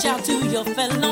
Reach out to your fellow.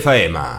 FM.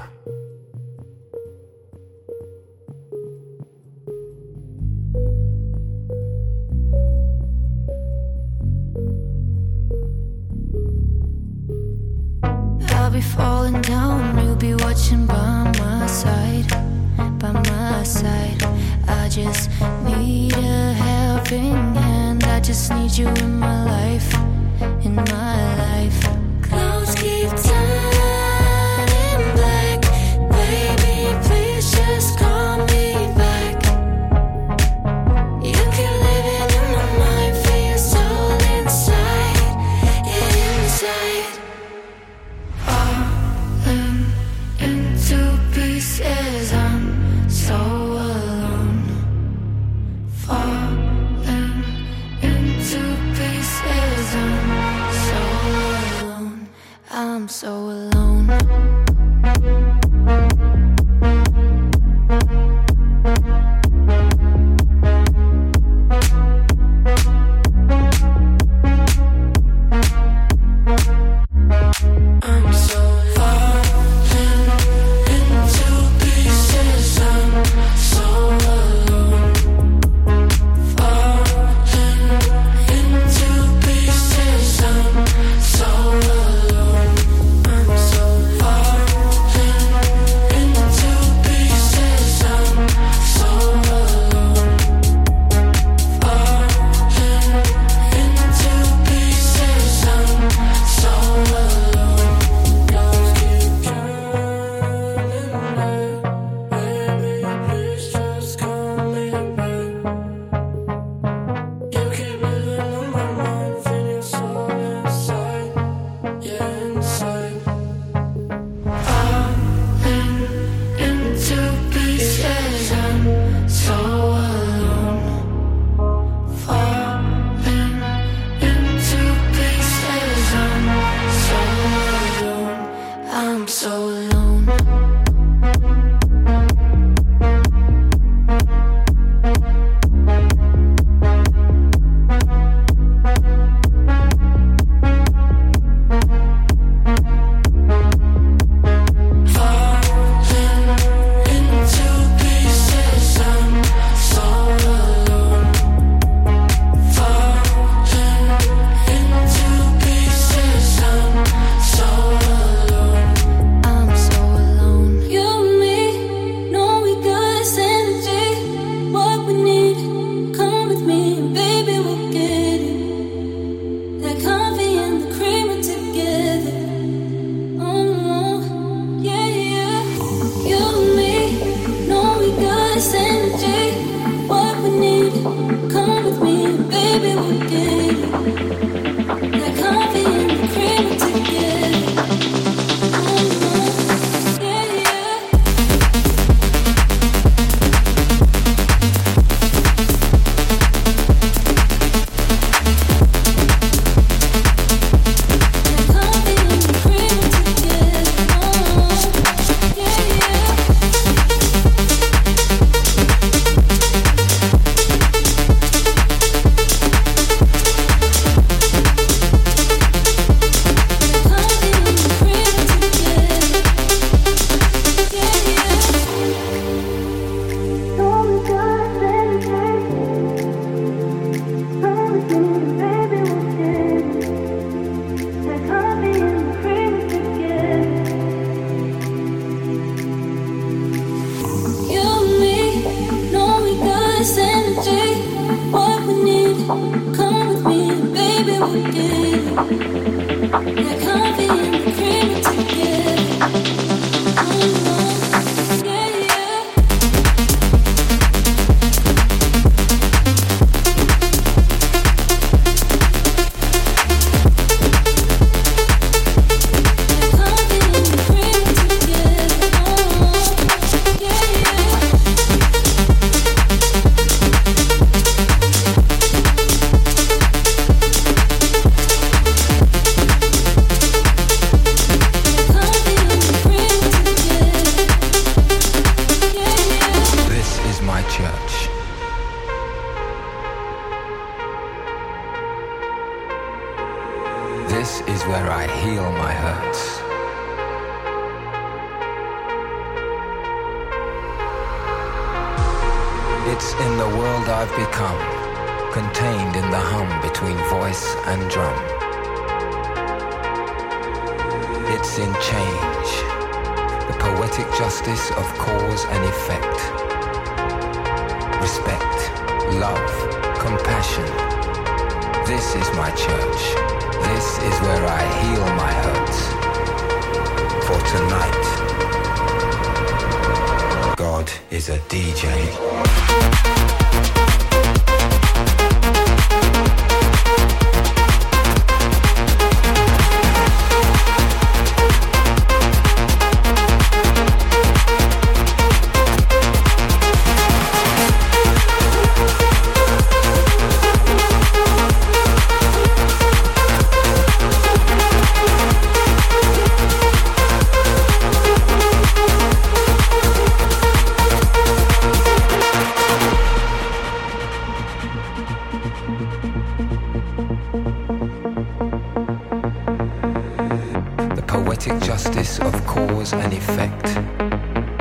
Poetic justice of cause and effect.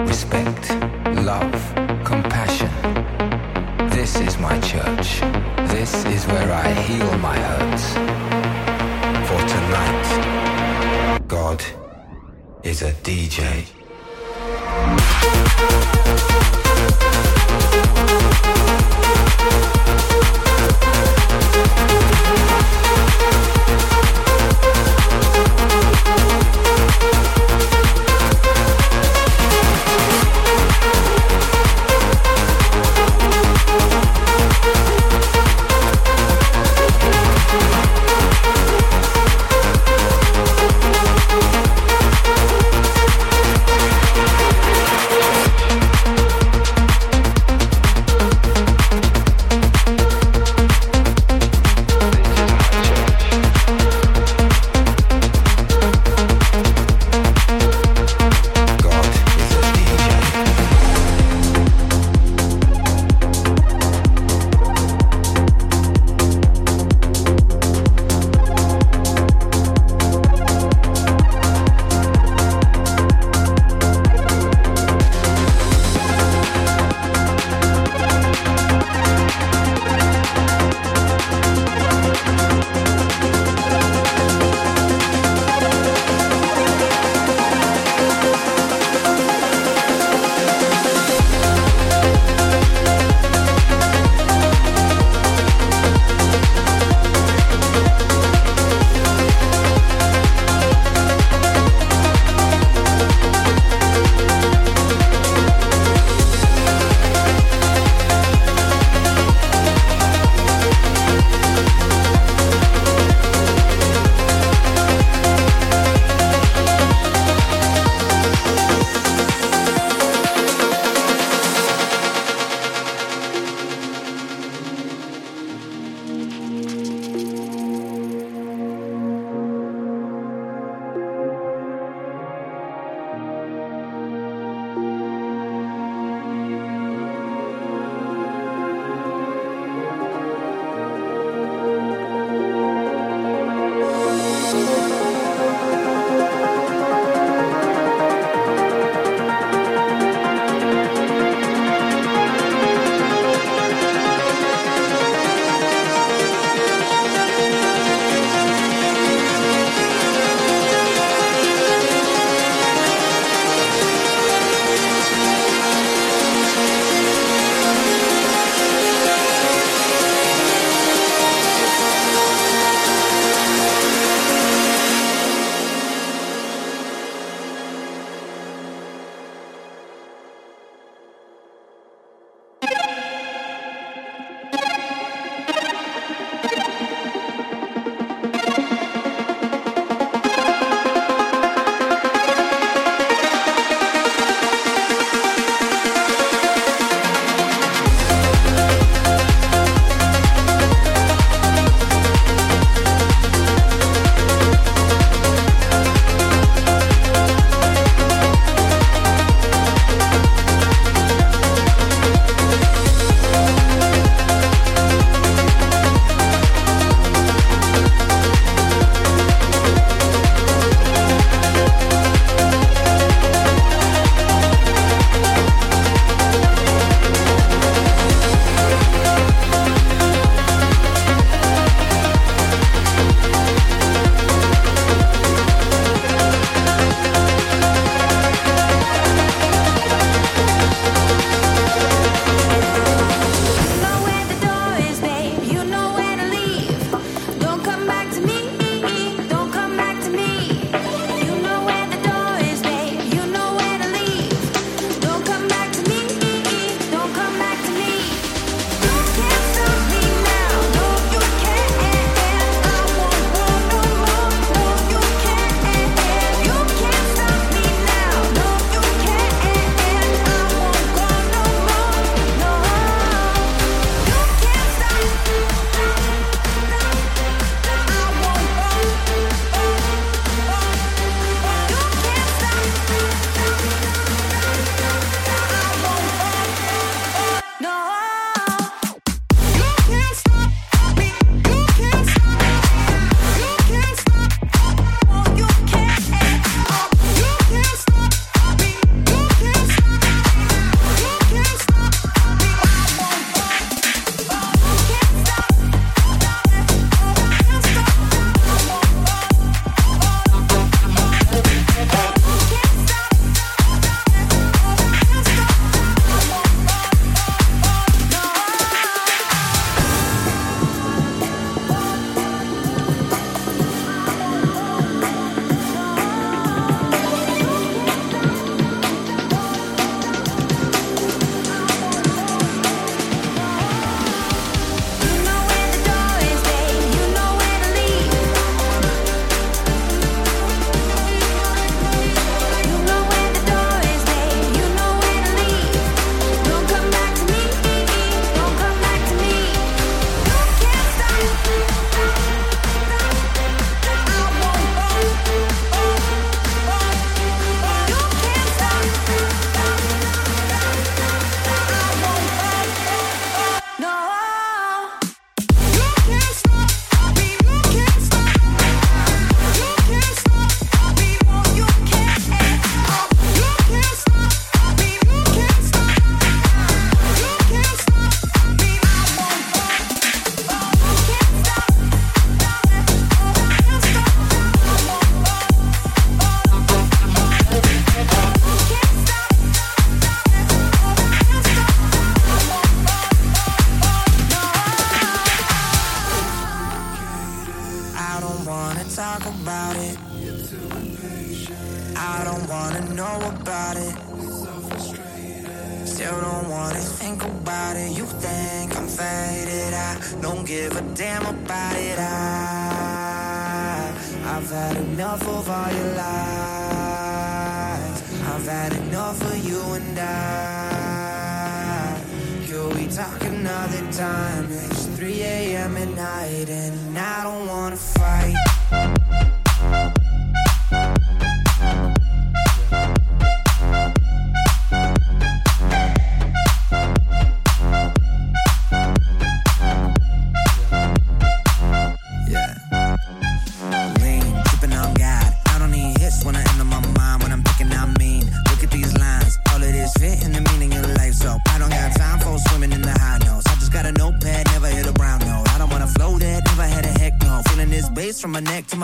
Respect, love, compassion. This is my church. This is where I heal my hurts. For tonight, God is a DJ.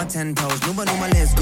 my ten toes. number number list.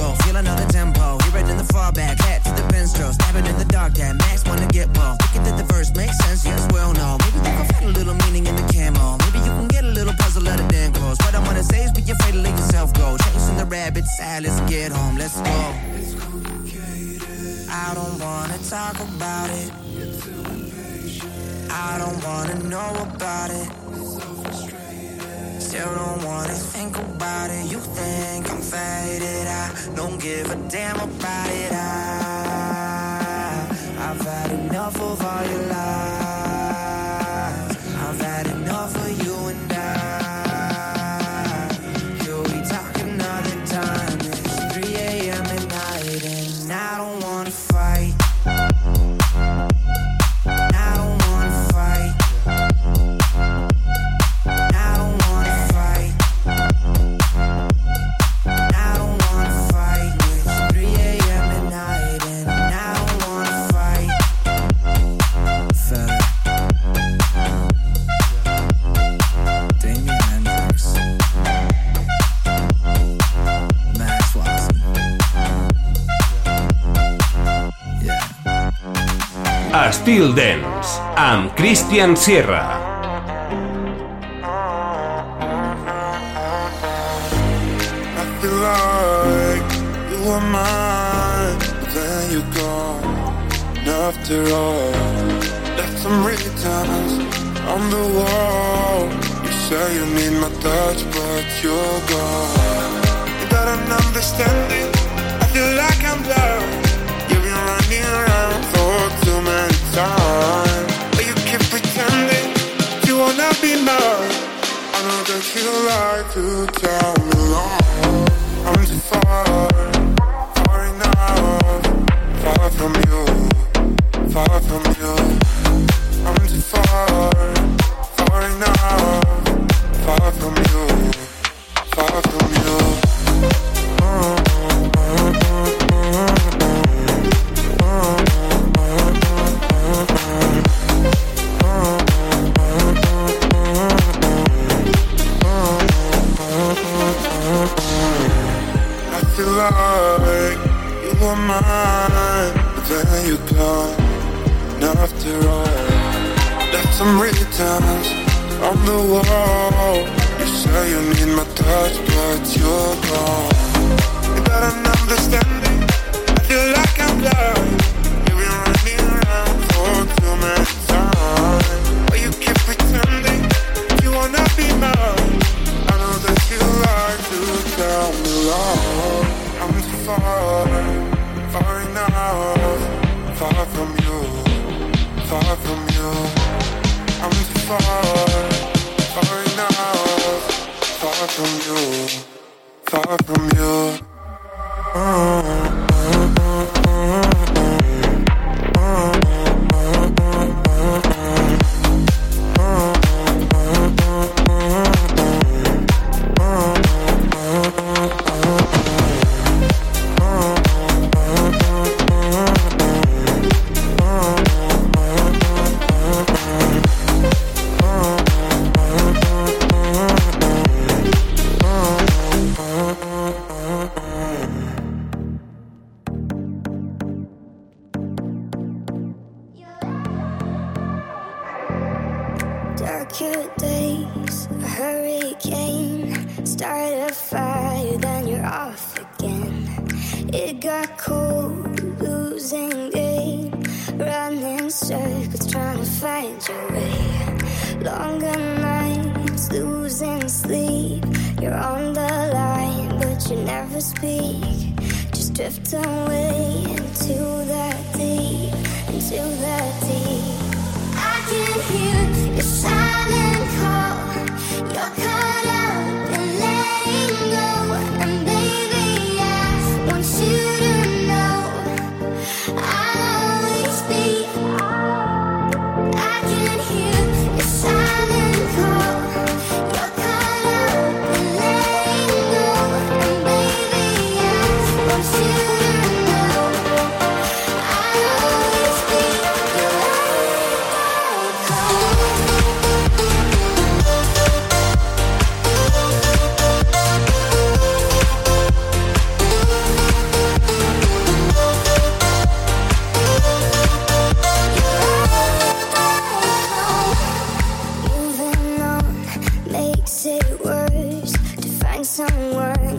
Styl Dance amb Christian Sierra. After all, left some on the wall. You say you need my touch, but you're gone. I feel like I'm blind. done. But you keep pretending you wanna be mine. I know that you like to tell me long. I'm too far, far enough, far from you, far from you.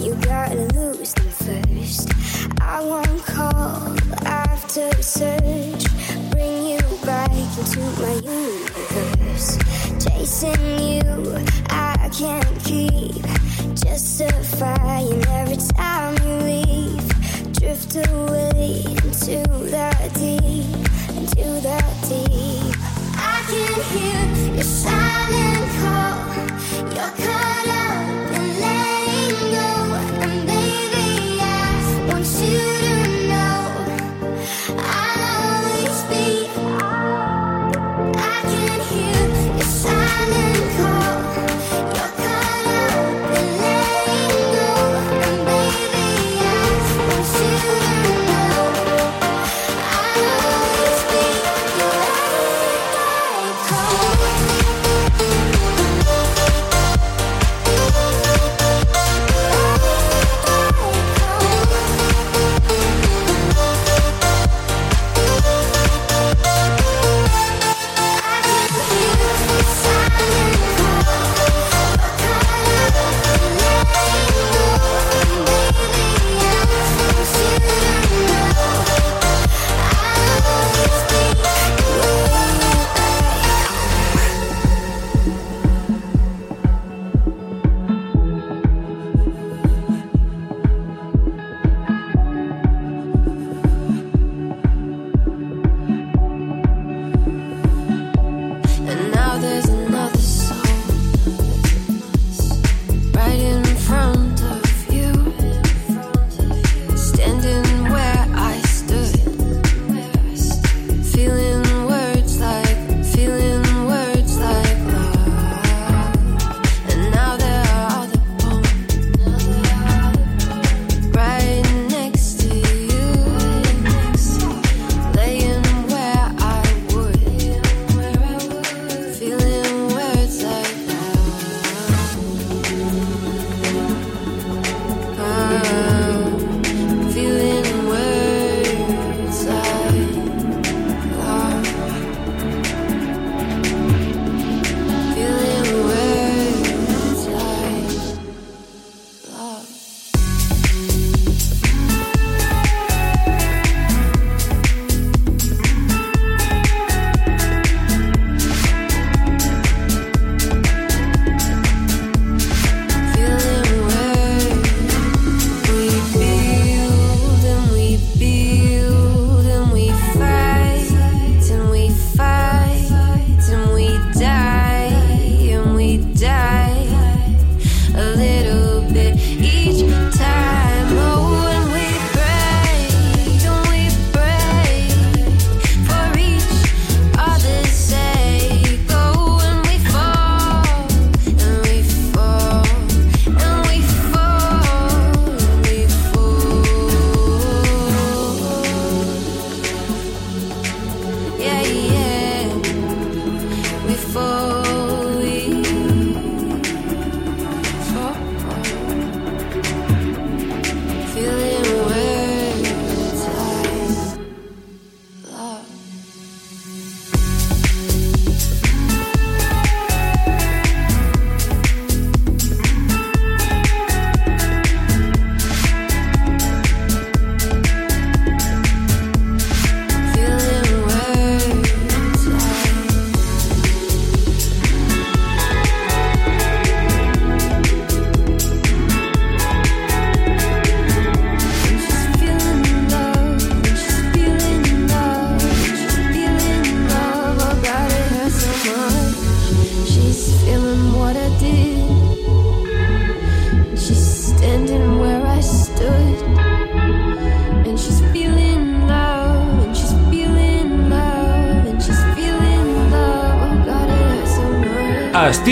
you gotta lose them first. I won't call after search, bring you back into my universe. Chasing you, I can't keep justifying every time you leave. Drift away into that deep, into that deep. I can hear your silent call. Your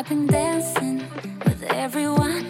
I've been dancing with everyone.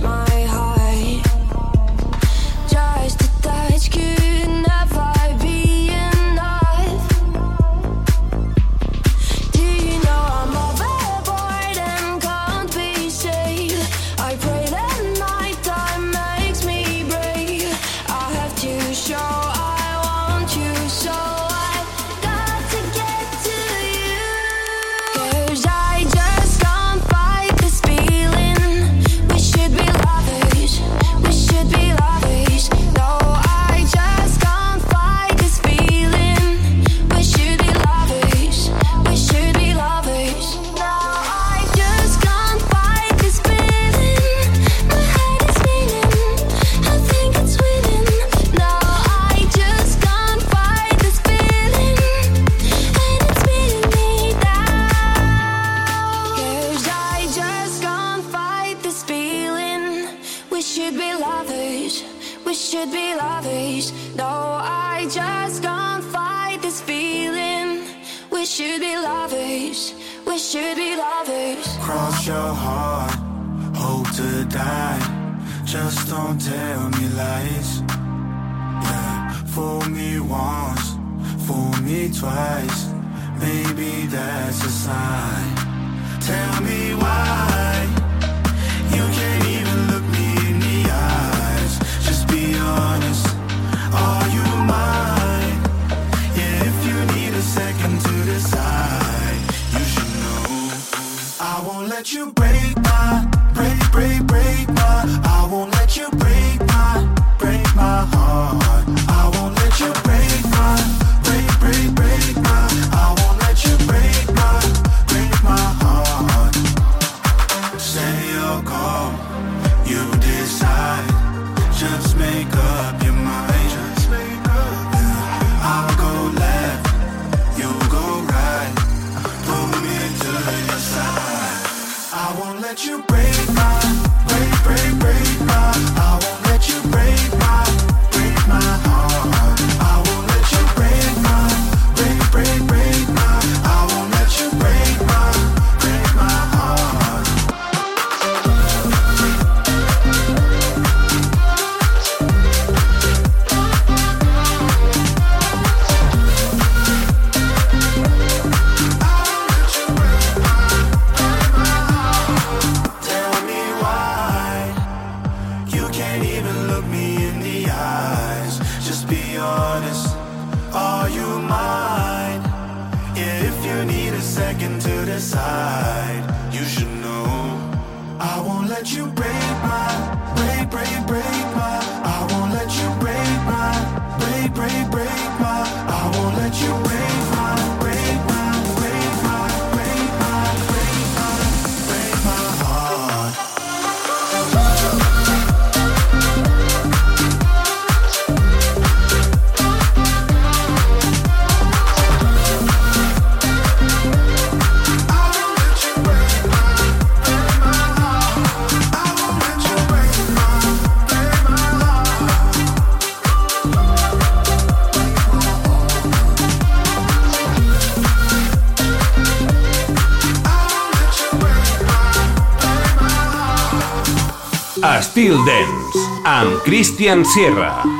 much Estil Dance amb Christian Sierra.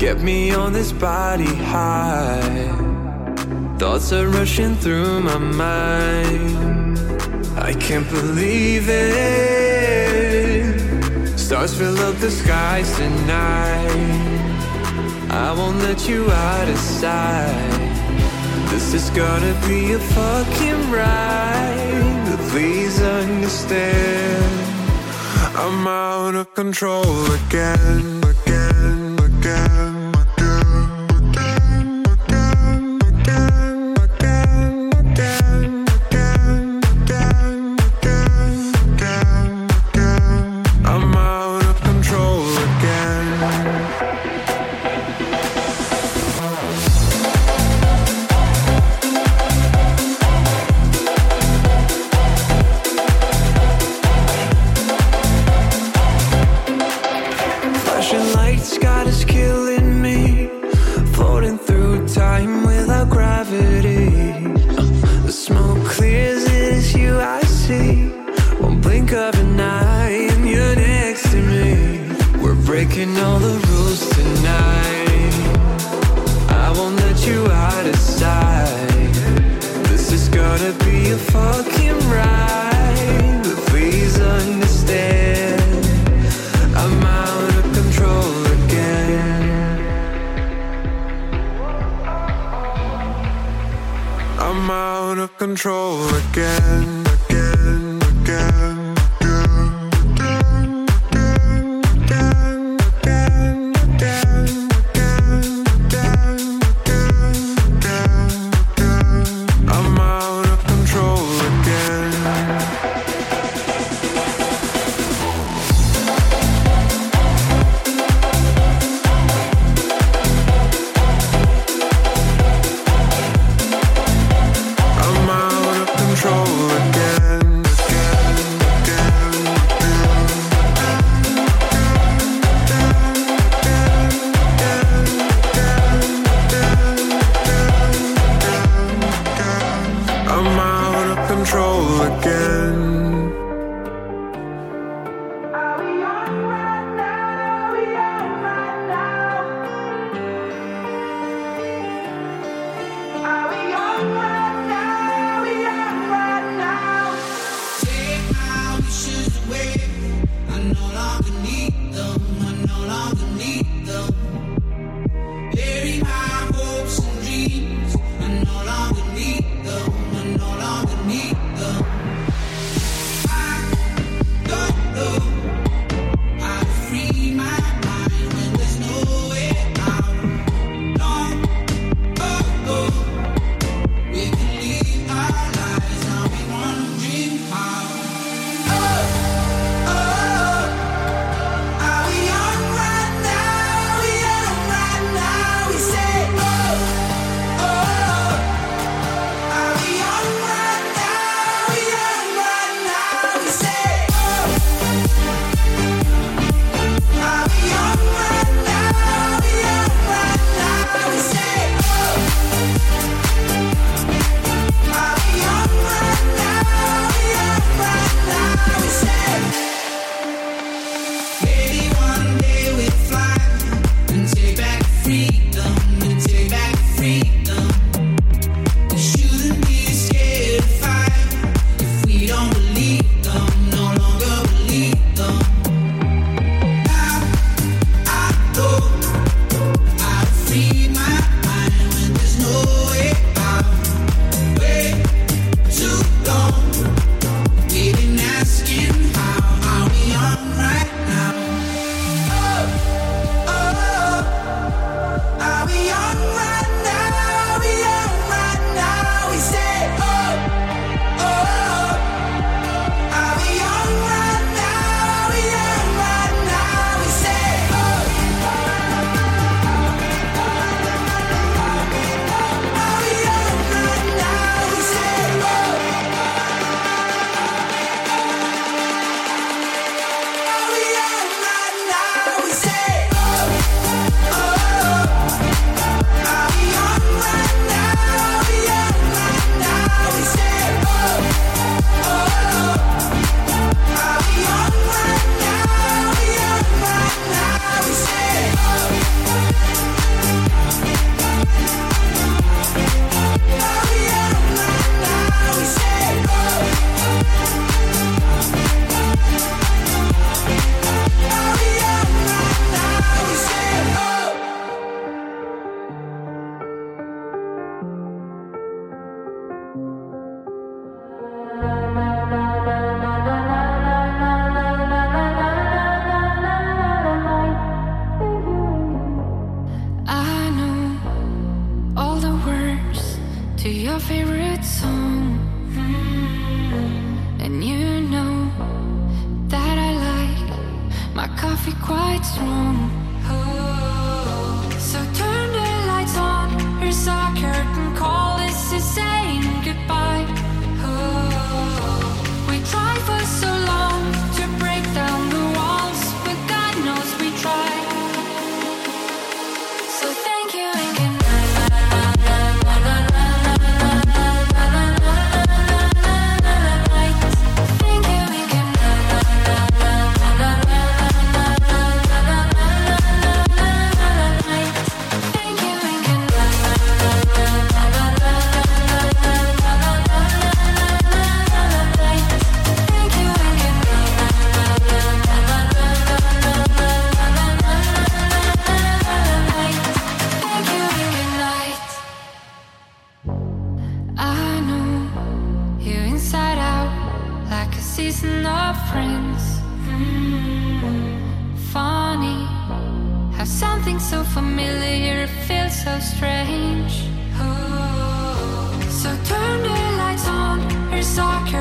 Get me on this body high. Thoughts are rushing through my mind. I can't believe it. Stars fill up the skies tonight. I won't let you out of sight. This is gonna be a fucking ride. But please understand. I'm out of control again, again, control again. I'm out of control again, again,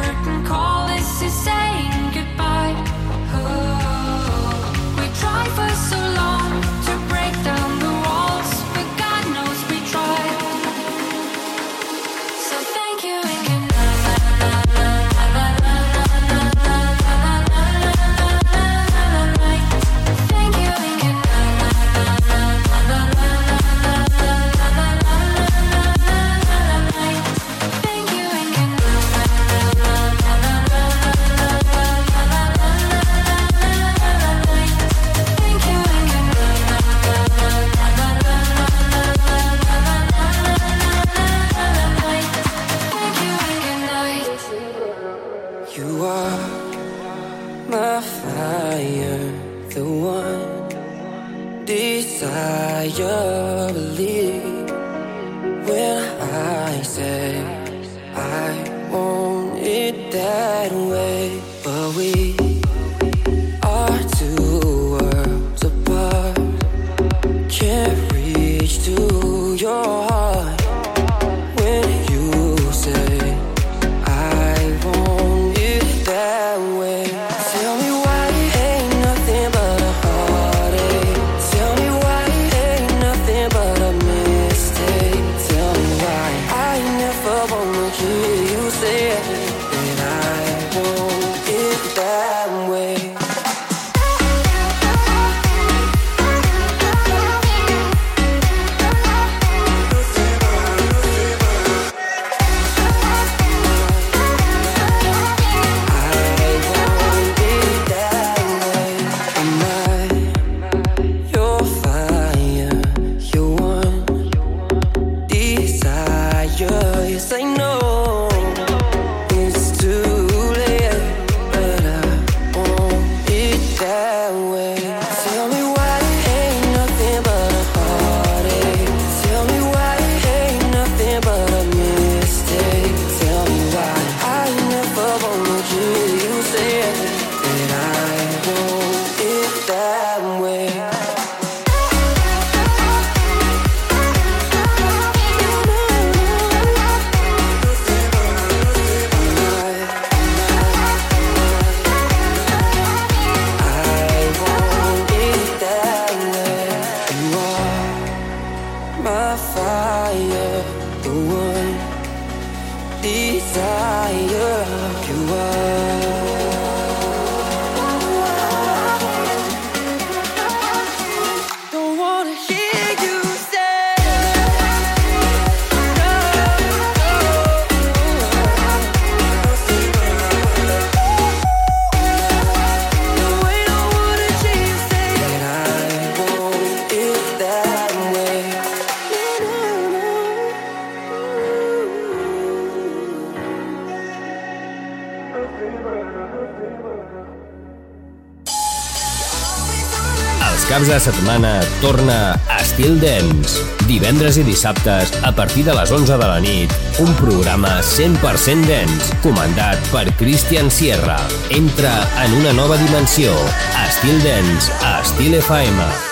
certain call. setmana torna Estil Dance. Divendres i dissabtes, a partir de les 11 de la nit, un programa 100% dance, comandat per Christian Sierra. Entra en una nova dimensió. Estil Dance, a Estil FM.